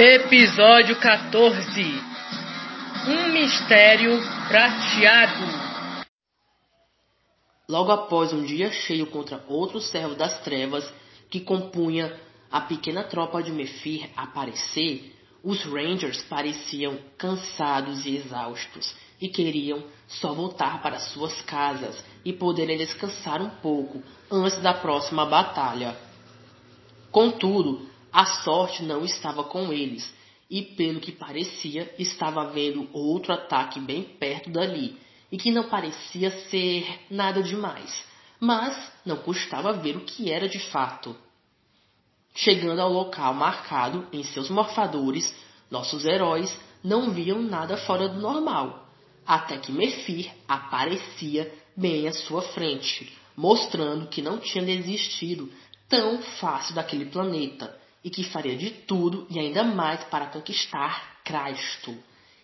Episódio 14 Um mistério prateado. Logo após um dia cheio contra outro servo das trevas que compunha a pequena tropa de Mephir aparecer, os Rangers pareciam cansados e exaustos e queriam só voltar para suas casas e poderem descansar um pouco antes da próxima batalha. Contudo, a sorte não estava com eles, e pelo que parecia, estava havendo outro ataque bem perto dali, e que não parecia ser nada demais, mas não custava ver o que era de fato. Chegando ao local marcado em seus morfadores, nossos heróis não viam nada fora do normal, até que Mephir aparecia bem à sua frente, mostrando que não tinha desistido tão fácil daquele planeta e que faria de tudo e ainda mais para conquistar Cristo,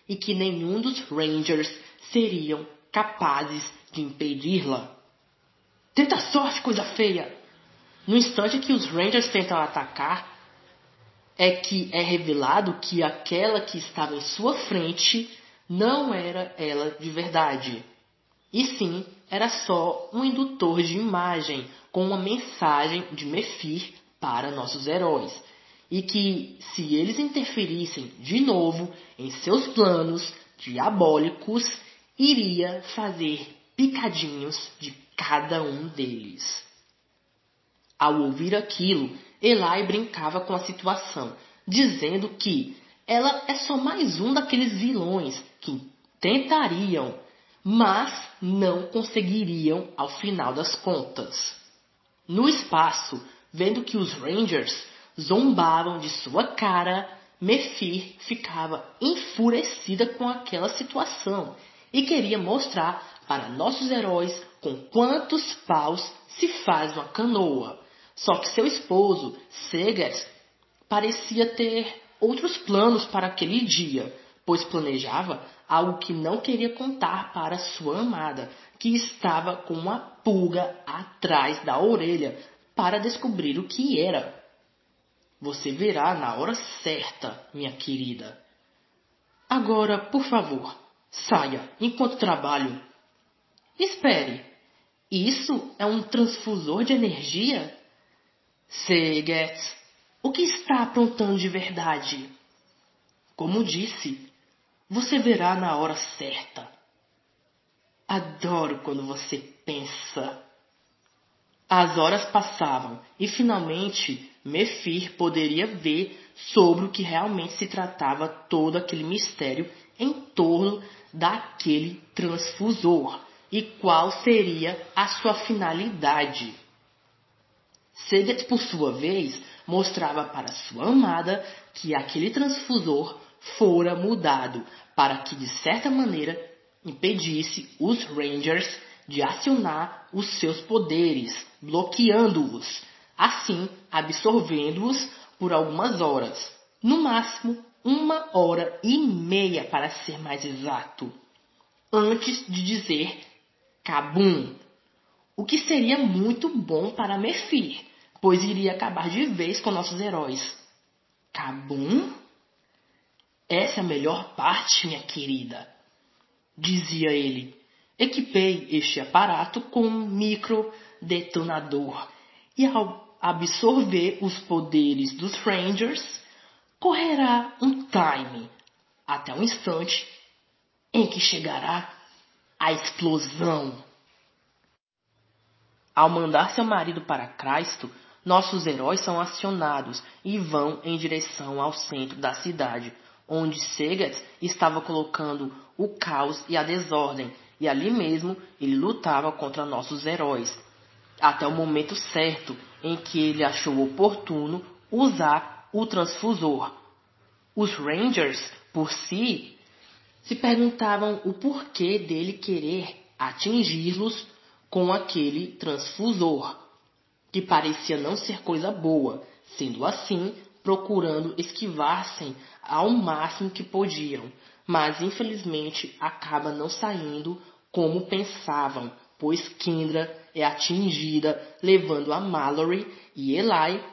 e que nenhum dos Rangers seriam capazes de impedi-la. Tenta sorte, coisa feia! No instante que os Rangers tentam atacar, é que é revelado que aquela que estava em sua frente não era ela de verdade. E sim, era só um indutor de imagem com uma mensagem de Mephir para nossos heróis, e que se eles interferissem de novo em seus planos diabólicos, iria fazer picadinhos de cada um deles. Ao ouvir aquilo, Eli brincava com a situação, dizendo que ela é só mais um daqueles vilões que tentariam, mas não conseguiriam ao final das contas. No espaço, vendo que os Rangers zombavam de sua cara, Mephir ficava enfurecida com aquela situação e queria mostrar para nossos heróis com quantos paus se faz uma canoa. Só que seu esposo, Segers, parecia ter outros planos para aquele dia, pois planejava algo que não queria contar para sua amada, que estava com uma pulga atrás da orelha para descobrir o que era. Você verá na hora certa, minha querida. Agora, por favor, saia enquanto trabalho. Espere, isso é um transfusor de energia? Segetz, o que está aprontando de verdade? Como disse, você verá na hora certa. Adoro quando você pensa. As horas passavam e finalmente Mephir poderia ver sobre o que realmente se tratava todo aquele mistério em torno daquele transfusor e qual seria a sua finalidade. Seget, por sua vez, mostrava para sua amada que aquele transfusor fora mudado para que, de certa maneira, impedisse os Rangers de acionar os seus poderes, bloqueando-os, assim absorvendo-os por algumas horas, no máximo uma hora e meia para ser mais exato, antes de dizer Kabum, o que seria muito bom para Mephir, pois iria acabar de vez com nossos heróis. Kabum? Essa é a melhor parte, minha querida, dizia ele. Equipei este aparato com um microdetonador e ao absorver os poderes dos Rangers, correrá um time até o instante em que chegará a explosão. Ao mandar seu marido para Cristo, nossos heróis são acionados e vão em direção ao centro da cidade, onde Segat estava colocando o caos e a desordem, e ali mesmo ele lutava contra nossos heróis, até o momento certo em que ele achou oportuno usar o transfusor. Os Rangers, por si, se perguntavam o porquê dele querer atingi-los com aquele transfusor, que parecia não ser coisa boa, sendo assim, procurando esquivar-se ao máximo que podiam, mas infelizmente acaba não saindo como pensavam, pois Kendra é atingida, levando a Mallory e Eli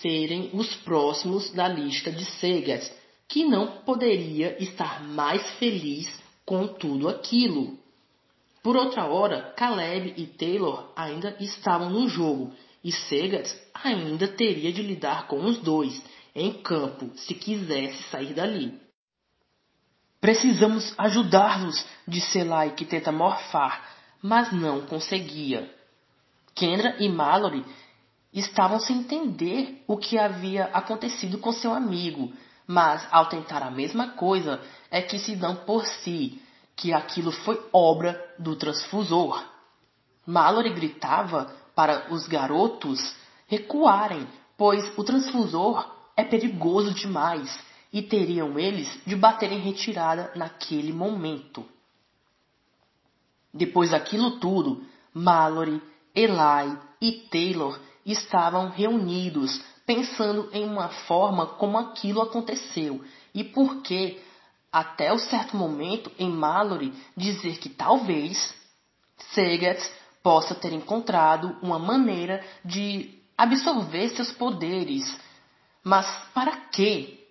serem os próximos da lista de Segas, que não poderia estar mais feliz com tudo aquilo. Por outra hora, Caleb e Taylor ainda estavam no jogo e Segas ainda teria de lidar com os dois em campo se quisesse sair dali. Precisamos ajudá-los, disse Eli, que tenta morfar, mas não conseguia. Kendra e Mallory estavam sem entender o que havia acontecido com seu amigo, mas ao tentar a mesma coisa é que se dão por si que aquilo foi obra do transfusor. Mallory gritava para os garotos recuarem, pois o transfusor é perigoso demais e teriam eles de bater em retirada naquele momento. Depois daquilo tudo, Mallory, Eli e Taylor estavam reunidos, pensando em uma forma como aquilo aconteceu e por que, até o certo momento, em Mallory dizer que talvez Sagat possa ter encontrado uma maneira de absorver seus poderes. Mas para quê?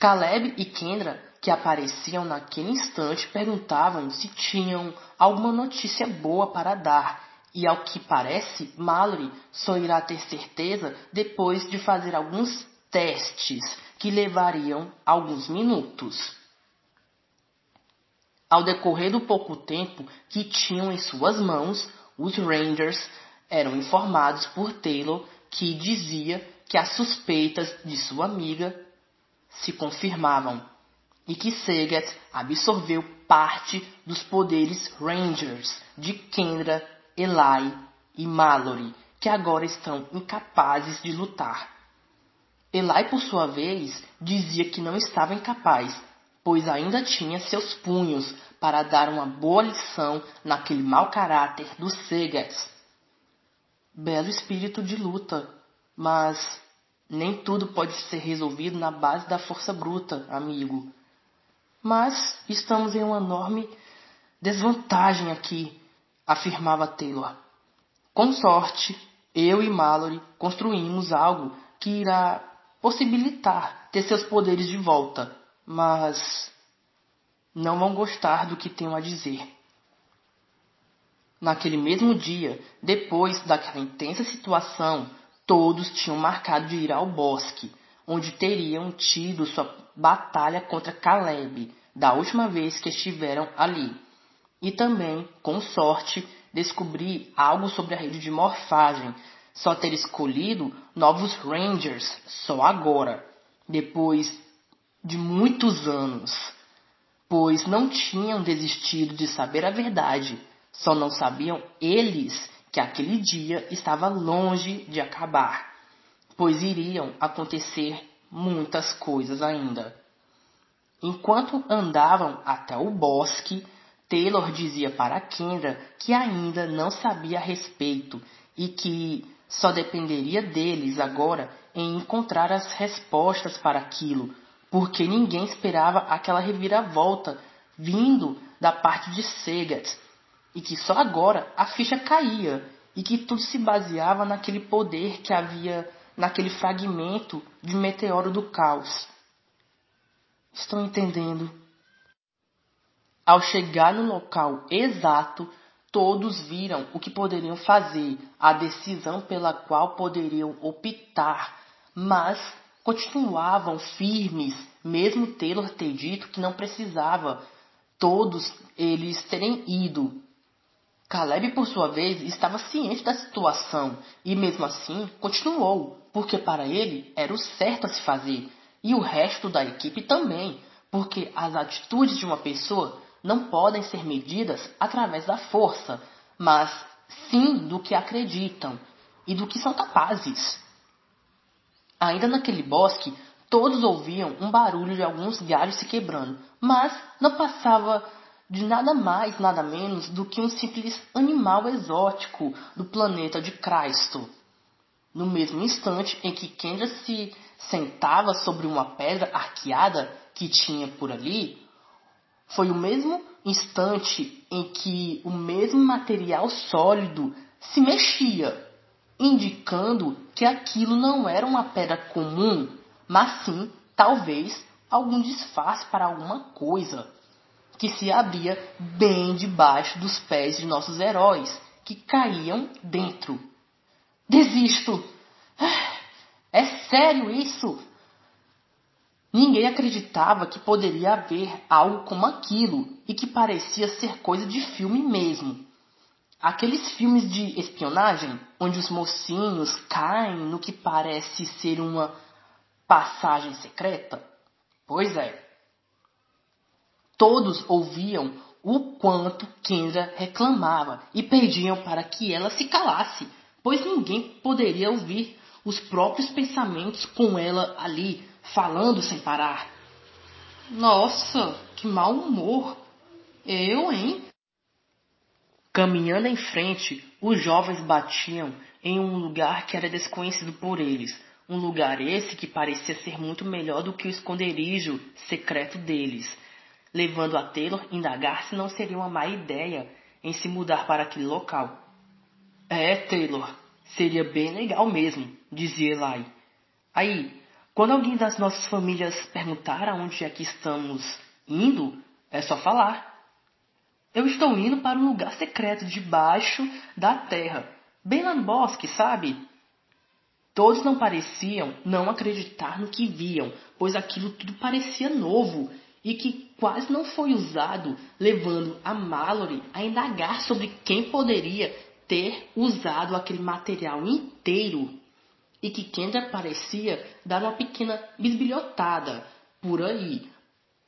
Caleb e Kendra, que apareciam naquele instante, perguntavam se tinham alguma notícia boa para dar, e ao que parece, Mallory só irá ter certeza depois de fazer alguns testes que levariam alguns minutos. Ao decorrer do pouco tempo que tinham em suas mãos, os Rangers eram informados por Taylor que dizia que as suspeitas de sua amiga se confirmavam e que Sagat absorveu parte dos poderes Rangers de Kendra, Eli e Mallory, que agora estão incapazes de lutar. Eli, por sua vez, dizia que não estava incapaz, pois ainda tinha seus punhos para dar uma boa lição naquele mau caráter dos Segats. Belo espírito de luta, mas nem tudo pode ser resolvido na base da força bruta, amigo. Mas estamos em uma enorme desvantagem aqui, afirmava Taylor. Com sorte, eu e Mallory construímos algo que irá possibilitar ter seus poderes de volta, mas não vão gostar do que tenho a dizer. Naquele mesmo dia, depois daquela intensa situação, Todos tinham marcado de ir ao bosque, onde teriam tido sua batalha contra Caleb, da última vez que estiveram ali. E também, com sorte, descobri algo sobre a rede de morfagem, só ter escolhido novos Rangers só agora, depois de muitos anos, pois não tinham desistido de saber a verdade, só não sabiam eles que aquele dia estava longe de acabar, pois iriam acontecer muitas coisas ainda. Enquanto andavam até o bosque, Taylor dizia para Kendra que ainda não sabia a respeito e que só dependeria deles agora em encontrar as respostas para aquilo, porque ninguém esperava aquela reviravolta vindo da parte de Segat e que só agora a ficha caía e que tudo se baseava naquele poder que havia naquele fragmento de meteoro do caos. Estão entendendo? Ao chegar no local exato, todos viram o que poderiam fazer, a decisão pela qual poderiam optar, mas continuavam firmes, mesmo Taylor ter dito que não precisava todos eles terem ido, Caleb, por sua vez, estava ciente da situação e, mesmo assim, continuou, porque para ele era o certo a se fazer, e o resto da equipe também, porque as atitudes de uma pessoa não podem ser medidas através da força, mas sim do que acreditam e do que são capazes. Ainda naquele bosque, todos ouviam um barulho de alguns galhos se quebrando, mas não passava de nada mais, nada menos do que um simples animal exótico do planeta de Cristo. No mesmo instante em que Kendra se sentava sobre uma pedra arqueada que tinha por ali, foi o mesmo instante em que o mesmo material sólido se mexia. indicando que aquilo não era uma pedra comum, mas sim, talvez, algum disfarce para alguma coisa que se abria bem debaixo dos pés de nossos heróis, que caíam dentro. Desisto! É sério isso? Ninguém acreditava que poderia haver algo como aquilo e que parecia ser coisa de filme mesmo. Aqueles filmes de espionagem onde os mocinhos caem no que parece ser uma passagem secreta? Pois é. Todos ouviam o quanto Kendra reclamava e pediam para que ela se calasse, pois ninguém poderia ouvir os próprios pensamentos com ela ali, falando sem parar. Nossa, que mau humor! Eu, hein? Caminhando em frente, os jovens batiam em um lugar que era desconhecido por eles. Um lugar esse que parecia ser muito melhor do que o esconderijo secreto deles, levando a Taylor indagar se não seria uma má ideia em se mudar para aquele local. É, Taylor, seria bem legal mesmo, dizia Eli. Aí, quando alguém das nossas famílias perguntar aonde é que estamos indo, é só falar. Eu estou indo para um lugar secreto debaixo da terra, bem lá no bosque, sabe? Todos não pareciam não acreditar no que viam, pois aquilo tudo parecia novo e que quase não foi usado, levando a Mallory a indagar sobre quem poderia ter usado aquele material inteiro e que Kendra parecia dar uma pequena bisbilhotada por aí,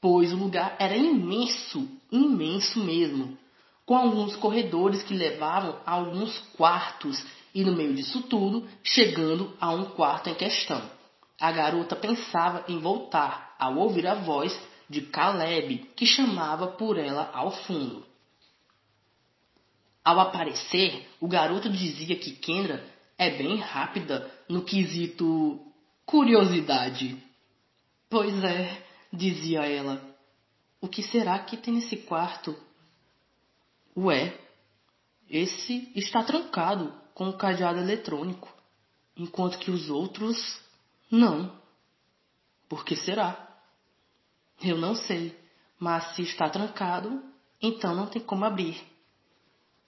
pois o lugar era imenso, imenso mesmo, com alguns corredores que levavam a alguns quartos e no meio disso tudo, chegando a um quarto em questão. A garota pensava em voltar ao ouvir a voz de Caleb, que chamava por ela ao fundo. Ao aparecer, o garoto dizia que Kendra é bem rápida no quesito curiosidade. Pois é, dizia ela. O que será que tem nesse quarto? Ué, esse está trancado com o cadeado eletrônico, enquanto que os outros não. Por que será? Eu não sei, mas se está trancado, então não tem como abrir.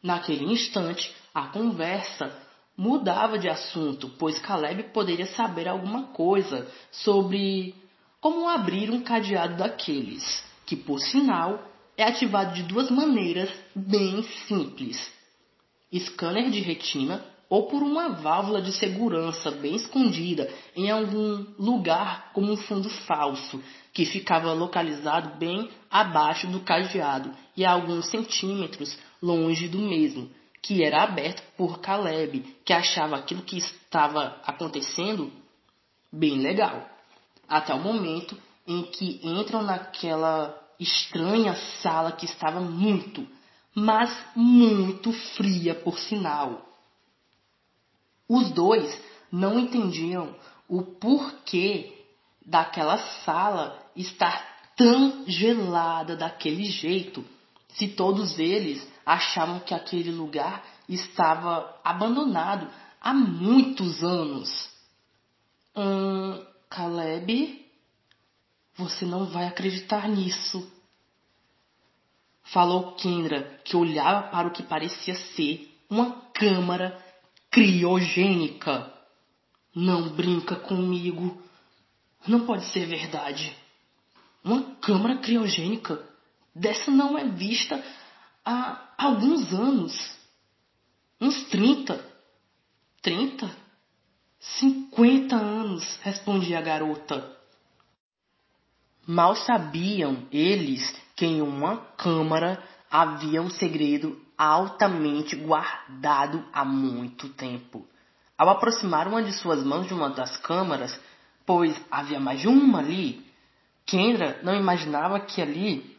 Naquele instante, a conversa mudava de assunto, pois Caleb poderia saber alguma coisa sobre como abrir um cadeado daqueles, que por sinal é ativado de duas maneiras bem simples: scanner de retina ou por uma válvula de segurança bem escondida em algum lugar como um fundo falso, que ficava localizado bem abaixo do cadeado e a alguns centímetros longe do mesmo, que era aberto por Caleb, que achava aquilo que estava acontecendo bem legal até o momento em que entram naquela estranha sala que estava muito, mas muito fria por sinal. Os dois não entendiam o porquê daquela sala estar tão gelada daquele jeito, se todos eles achavam que aquele lugar estava abandonado há muitos anos. Hum, Caleb, você não vai acreditar nisso. Falou Kendra, que olhava para o que parecia ser uma câmara criogênica. Não brinca comigo. Não pode ser verdade. Uma câmara criogênica dessa não é vista há alguns anos. Uns 30. 30? Cinquenta anos, respondia a garota. Mal sabiam eles que em uma câmara havia um segredo altamente guardado há muito tempo. Ao aproximar uma de suas mãos de uma das câmaras, pois havia mais de uma ali, Kendra não imaginava que ali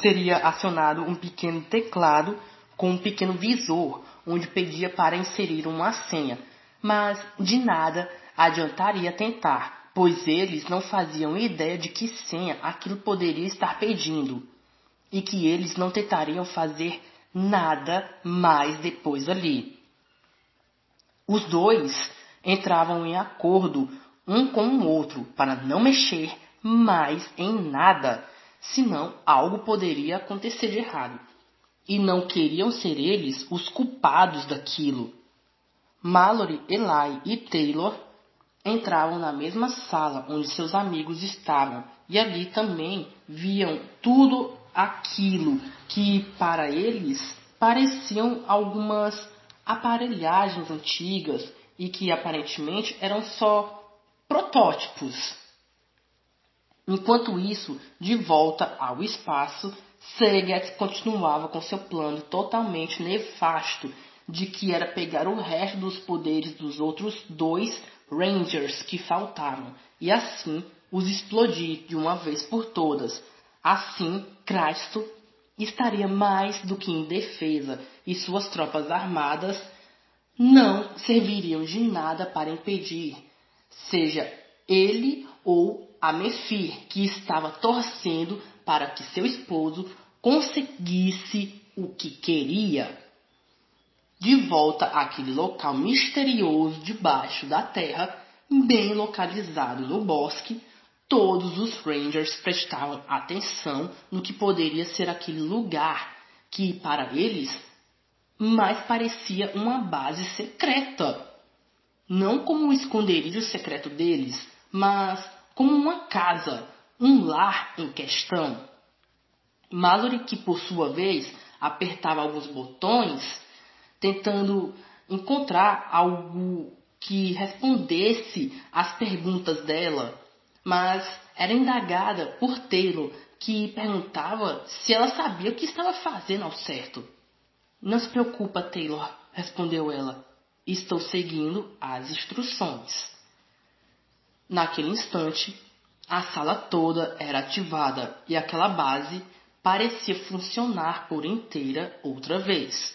seria acionado um pequeno teclado com um pequeno visor, onde pedia para inserir uma senha mas de nada adiantaria tentar, pois eles não faziam ideia de que senha aquilo poderia estar pedindo, e que eles não tentariam fazer nada mais depois ali. Os dois entravam em acordo um com o outro para não mexer mais em nada, senão algo poderia acontecer de errado. E não queriam ser eles os culpados daquilo. Mallory, Eli e Taylor entravam na mesma sala onde seus amigos estavam e ali também viam tudo aquilo que para eles pareciam algumas aparelhagens antigas e que aparentemente eram só protótipos. Enquanto isso, de volta ao espaço, Saget continuava com seu plano totalmente nefasto de que era pegar o resto dos poderes dos outros dois Rangers que faltavam e assim os explodir de uma vez por todas. Assim, Cristo estaria mais do que indefesa e suas tropas armadas não serviriam de nada para impedir, seja ele ou a Mefir, que estava torcendo para que seu esposo conseguisse o que queria. De volta àquele local misterioso debaixo da terra, bem localizado no bosque, todos os Rangers prestavam atenção no que poderia ser aquele lugar que, para eles, mais parecia uma base secreta. Não como um esconderijo secreto deles, mas como uma casa, um lar em questão. Mallory, que por sua vez apertava alguns botões, tentando encontrar algo que respondesse às perguntas dela, mas era indagada por Taylor, que perguntava se ela sabia o que estava fazendo ao certo. Não se preocupa, Taylor, respondeu ela. Estou seguindo as instruções. Naquele instante, a sala toda era ativada e aquela base parecia funcionar por inteira outra vez,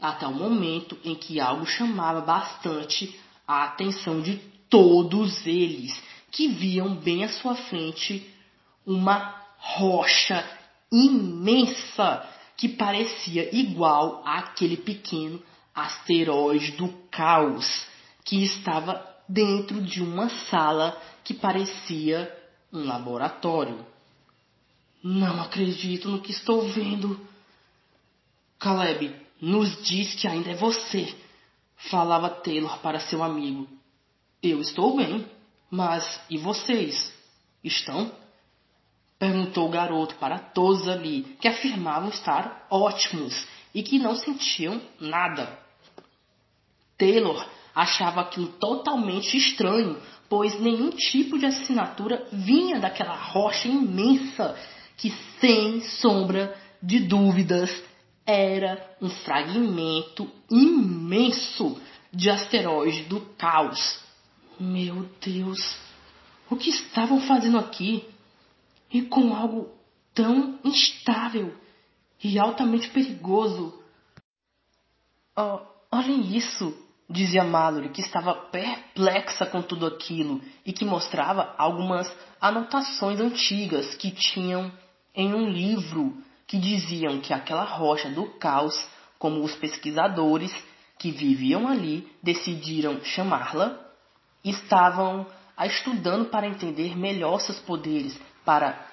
até o momento em que algo chamava bastante a atenção de todos eles, que viam bem à sua frente uma rocha imensa que parecia igual àquele pequeno asteroide do caos que estava dentro de uma sala que parecia um laboratório. Não acredito no que estou vendo. Caleb, nos diz que ainda é você, falava Taylor para seu amigo. Eu estou bem, mas e vocês? Estão? Perguntou o garoto para todos ali, que afirmavam estar ótimos e que não sentiam nada. Taylor achava aquilo totalmente estranho, pois nenhum tipo de assinatura vinha daquela rocha imensa que, sem sombra de dúvidas, era um fragmento imenso de asteroide do caos. Meu Deus, o que estavam fazendo aqui? e com algo tão instável e altamente perigoso. Oh, olhem isso, dizia Mallory, que estava perplexa com tudo aquilo e que mostrava algumas anotações antigas que tinham em um livro que diziam que aquela rocha do caos, como os pesquisadores que viviam ali decidiram chamá-la, estavam a estudando para entender melhor seus poderes, para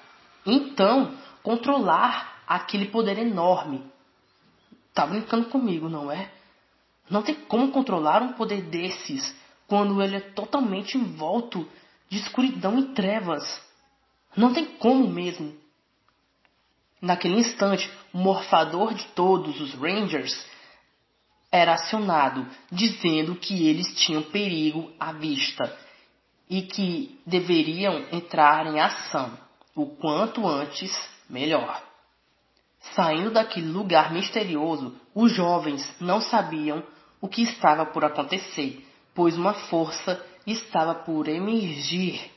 então controlar aquele poder enorme. Tá brincando comigo, não é? Não tem como controlar um poder desses quando ele é totalmente envolto de escuridão e trevas. Não tem como mesmo. Naquele instante, o morfador de todos os Rangers era acionado, dizendo que eles tinham perigo à vista e que deveriam entrar em ação o quanto antes, melhor. Saindo daquele lugar misterioso, os jovens não sabiam o que estava por acontecer, pois uma força estava por emergir.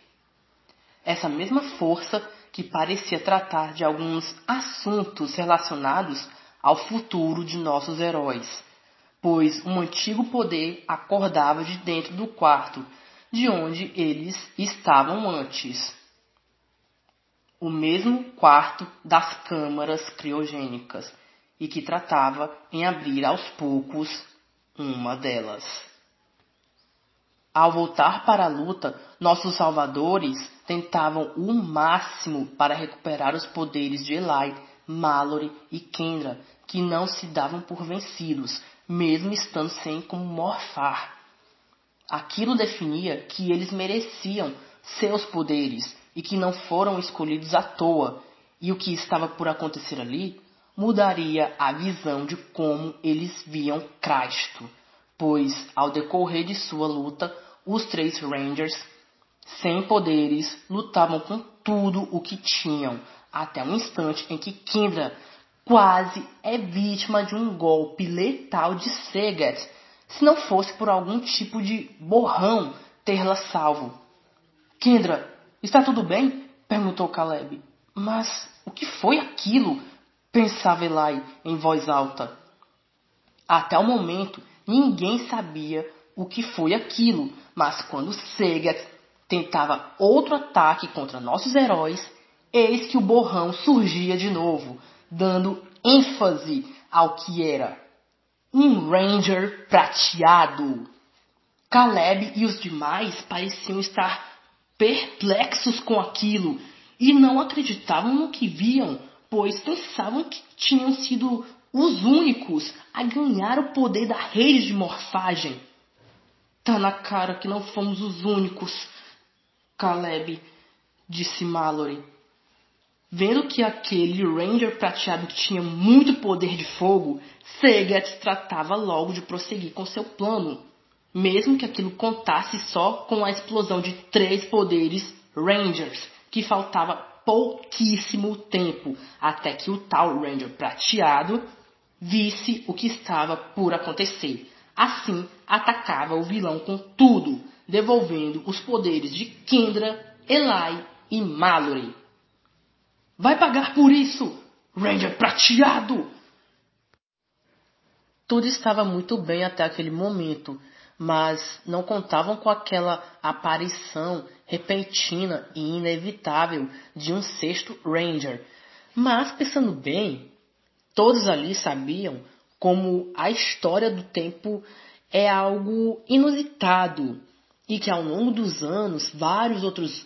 Essa mesma força que parecia tratar de alguns assuntos relacionados ao futuro de nossos heróis, pois um antigo poder acordava de dentro do quarto de onde eles estavam antes o mesmo quarto das câmaras criogênicas e que tratava em abrir aos poucos uma delas. Ao voltar para a luta, nossos salvadores tentavam o máximo para recuperar os poderes de Eli, Mallory e Kendra, que não se davam por vencidos, mesmo estando sem como morfar. Aquilo definia que eles mereciam seus poderes e que não foram escolhidos à toa, e o que estava por acontecer ali mudaria a visão de como eles viam Cristo, pois ao decorrer de sua luta, os três Rangers, sem poderes, lutavam com tudo o que tinham, até um instante em que Kendra quase é vítima de um golpe letal de Segat, se não fosse por algum tipo de borrão ter-la salvo. Kendra, está tudo bem? perguntou Caleb. Mas o que foi aquilo? pensava Eli em voz alta. Até o momento, ninguém sabia o que foi aquilo, mas quando Segat tentava outro ataque contra nossos heróis, eis que o borrão surgia de novo, dando ênfase ao que era um Ranger prateado. Caleb e os demais pareciam estar perplexos com aquilo e não acreditavam no que viam, pois pensavam que tinham sido os únicos a ganhar o poder da rede de morfagem. Tá na cara que não fomos os únicos, Caleb, disse Mallory. Vendo que aquele Ranger prateado tinha muito poder de fogo, Segat tratava logo de prosseguir com seu plano, mesmo que aquilo contasse só com a explosão de três poderes Rangers, que faltava pouquíssimo tempo até que o tal Ranger prateado visse o que estava por acontecer. Assim, atacava o vilão com tudo, devolvendo os poderes de Kendra, Eli e Mallory. Vai pagar por isso, Ranger prateado! Tudo estava muito bem até aquele momento, mas não contavam com aquela aparição repentina e inevitável de um sexto Ranger. Mas, pensando bem, todos ali sabiam como a história do tempo é algo inusitado e que ao longo dos anos vários outros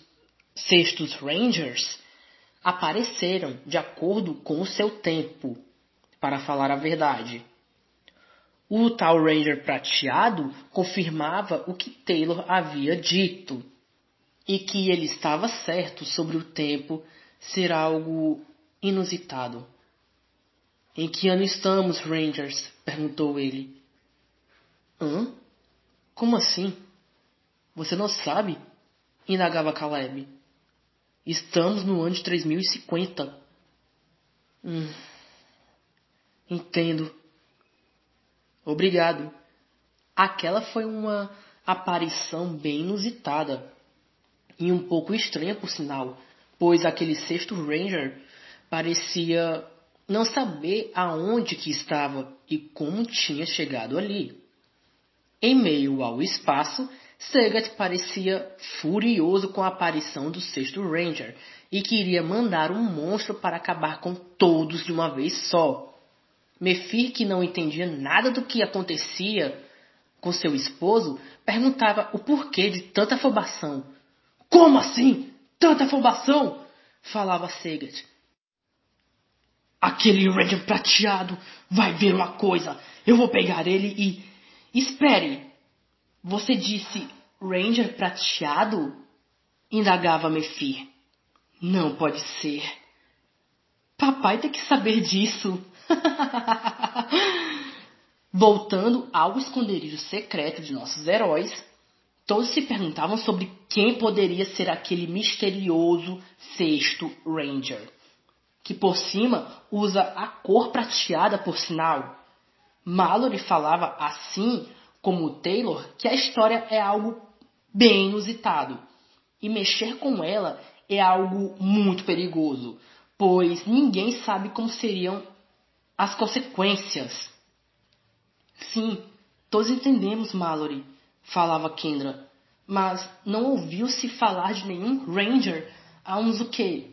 sextos Rangers apareceram de acordo com o seu tempo, para falar a verdade. O tal Ranger prateado confirmava o que Taylor havia dito e que ele estava certo sobre o tempo ser algo inusitado. Em que ano estamos, Rangers? perguntou ele. Hã? Como assim? Você não sabe? indagava Caleb. Estamos no ano de 3050. Hum. Entendo. Obrigado. Aquela foi uma aparição bem inusitada e um pouco estranha, por sinal, pois aquele sexto Ranger parecia não saber aonde que estava e como tinha chegado ali. Em meio ao espaço, Sagat parecia furioso com a aparição do sexto Ranger e queria mandar um monstro para acabar com todos de uma vez só. Mefir, que não entendia nada do que acontecia com seu esposo, perguntava o porquê de tanta afobação. Como assim? Tanta afobação? falava Sagat. Aquele Ranger prateado vai ver uma coisa. Eu vou pegar ele e. Espere! Você disse Ranger prateado? indagava Mefir. Não pode ser. Papai tem que saber disso. Voltando ao esconderijo secreto de nossos heróis, todos se perguntavam sobre quem poderia ser aquele misterioso sexto Ranger que por cima usa a cor prateada por sinal. Mallory falava assim como Taylor que a história é algo bem inusitado e mexer com ela é algo muito perigoso, pois ninguém sabe como seriam as consequências. Sim, todos entendemos, Mallory, falava Kendra, mas não ouviu-se falar de nenhum Ranger há uns o quê?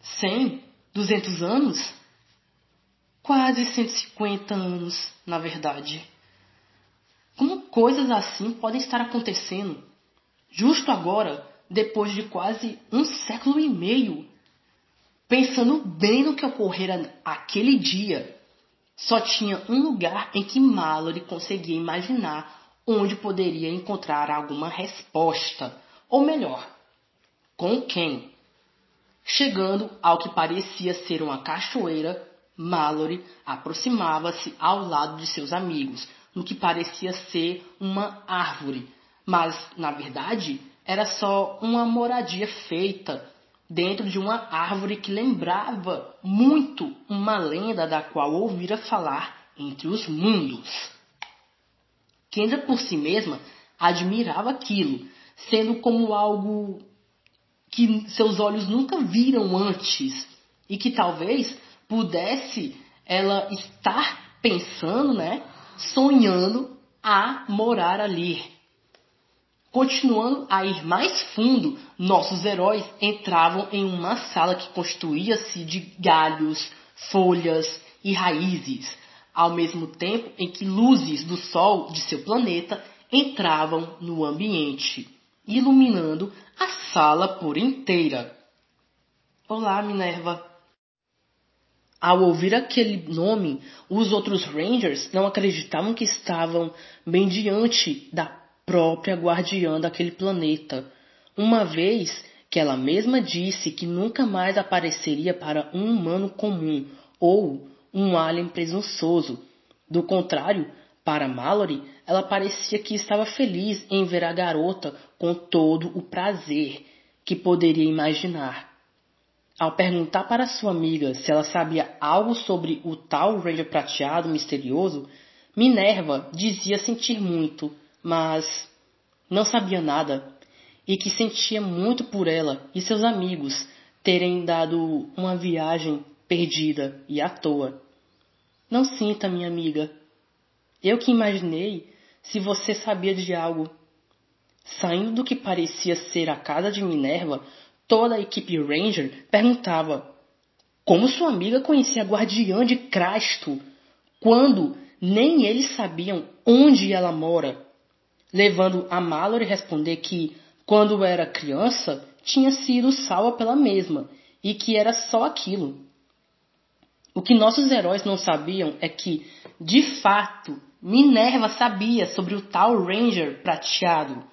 Cem, 200 anos? Quase 150 anos, na verdade. Coisas assim podem estar acontecendo? Justo agora, depois de quase um século e meio, pensando bem no que ocorrera aquele dia, só tinha um lugar em que Mallory conseguia imaginar onde poderia encontrar alguma resposta, ou melhor, com quem. Chegando ao que parecia ser uma cachoeira, Mallory aproximava-se ao lado de seus amigos, no que parecia ser uma árvore, mas na verdade era só uma moradia feita dentro de uma árvore que lembrava muito uma lenda da qual ouvira falar entre os mundos. Kendra por si mesma admirava aquilo, sendo como algo que seus olhos nunca viram antes e que talvez pudesse ela estar pensando, né, sonhando a morar ali. Continuando a ir mais fundo, nossos heróis entravam em uma sala que constituía-se de galhos, folhas e raízes, ao mesmo tempo em que luzes do Sol de seu planeta entravam no ambiente, iluminando a sala por inteira. Olá, Minerva. Ao ouvir aquele nome, os outros Rangers não acreditavam que estavam bem diante da própria guardiã daquele planeta, uma vez que ela mesma disse que nunca mais apareceria para um humano comum ou um alien presunçoso. Do contrário, para Mallory, ela parecia que estava feliz em ver a garota com todo o prazer que poderia imaginar. Ao perguntar para sua amiga se ela sabia algo sobre o tal Ranger prateado misterioso, Minerva dizia sentir muito, mas não sabia nada, e que sentia muito por ela e seus amigos terem dado uma viagem perdida e à toa. Não sinta, minha amiga. Eu que imaginei se você sabia de algo. Saindo do que parecia ser a casa de Minerva, toda a equipe Ranger perguntava como sua amiga conhecia a guardiã de Crasto, quando nem eles sabiam onde ela mora, levando a Mallory responder que, quando era criança, tinha sido salva pela mesma e que era só aquilo. O que nossos heróis não sabiam é que, de fato, Minerva sabia sobre o tal Ranger prateado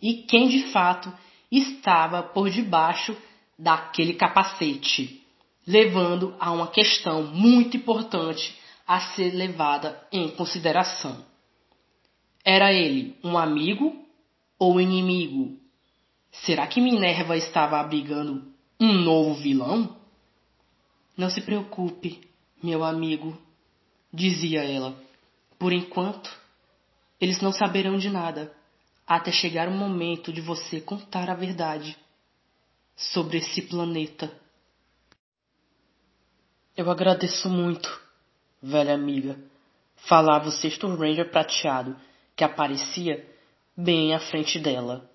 e quem de fato estava por debaixo daquele capacete, levando a uma questão muito importante a ser levada em consideração. Era ele um amigo ou inimigo? Será que Minerva estava abrigando um novo vilão? Não se preocupe, meu amigo, dizia ela. Por enquanto, eles não saberão de nada até chegar o momento de você contar a verdade sobre esse planeta. Eu agradeço muito, velha amiga, falava o sexto Ranger prateado que aparecia bem à frente dela.